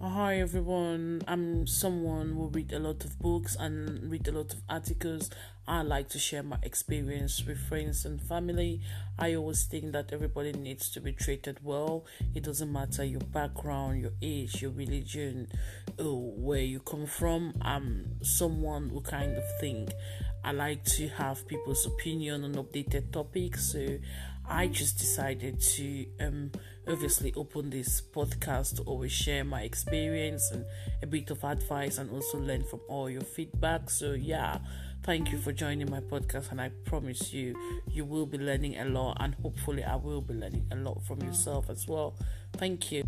hi everyone. I'm someone who read a lot of books and read a lot of articles. I like to share my experience with friends and family. I always think that everybody needs to be treated well. It doesn't matter your background, your age, your religion, oh, where you come from. I'm someone who kind of think I like to have people's opinion on updated topics. So I just decided to um, obviously open this podcast to always share my experience and a bit of advice and also learn from all your feedback. So yeah, thank you for joining my podcast and I promise you you will be learning a lot and hopefully I will be learning a lot from yourself as well. Thank you.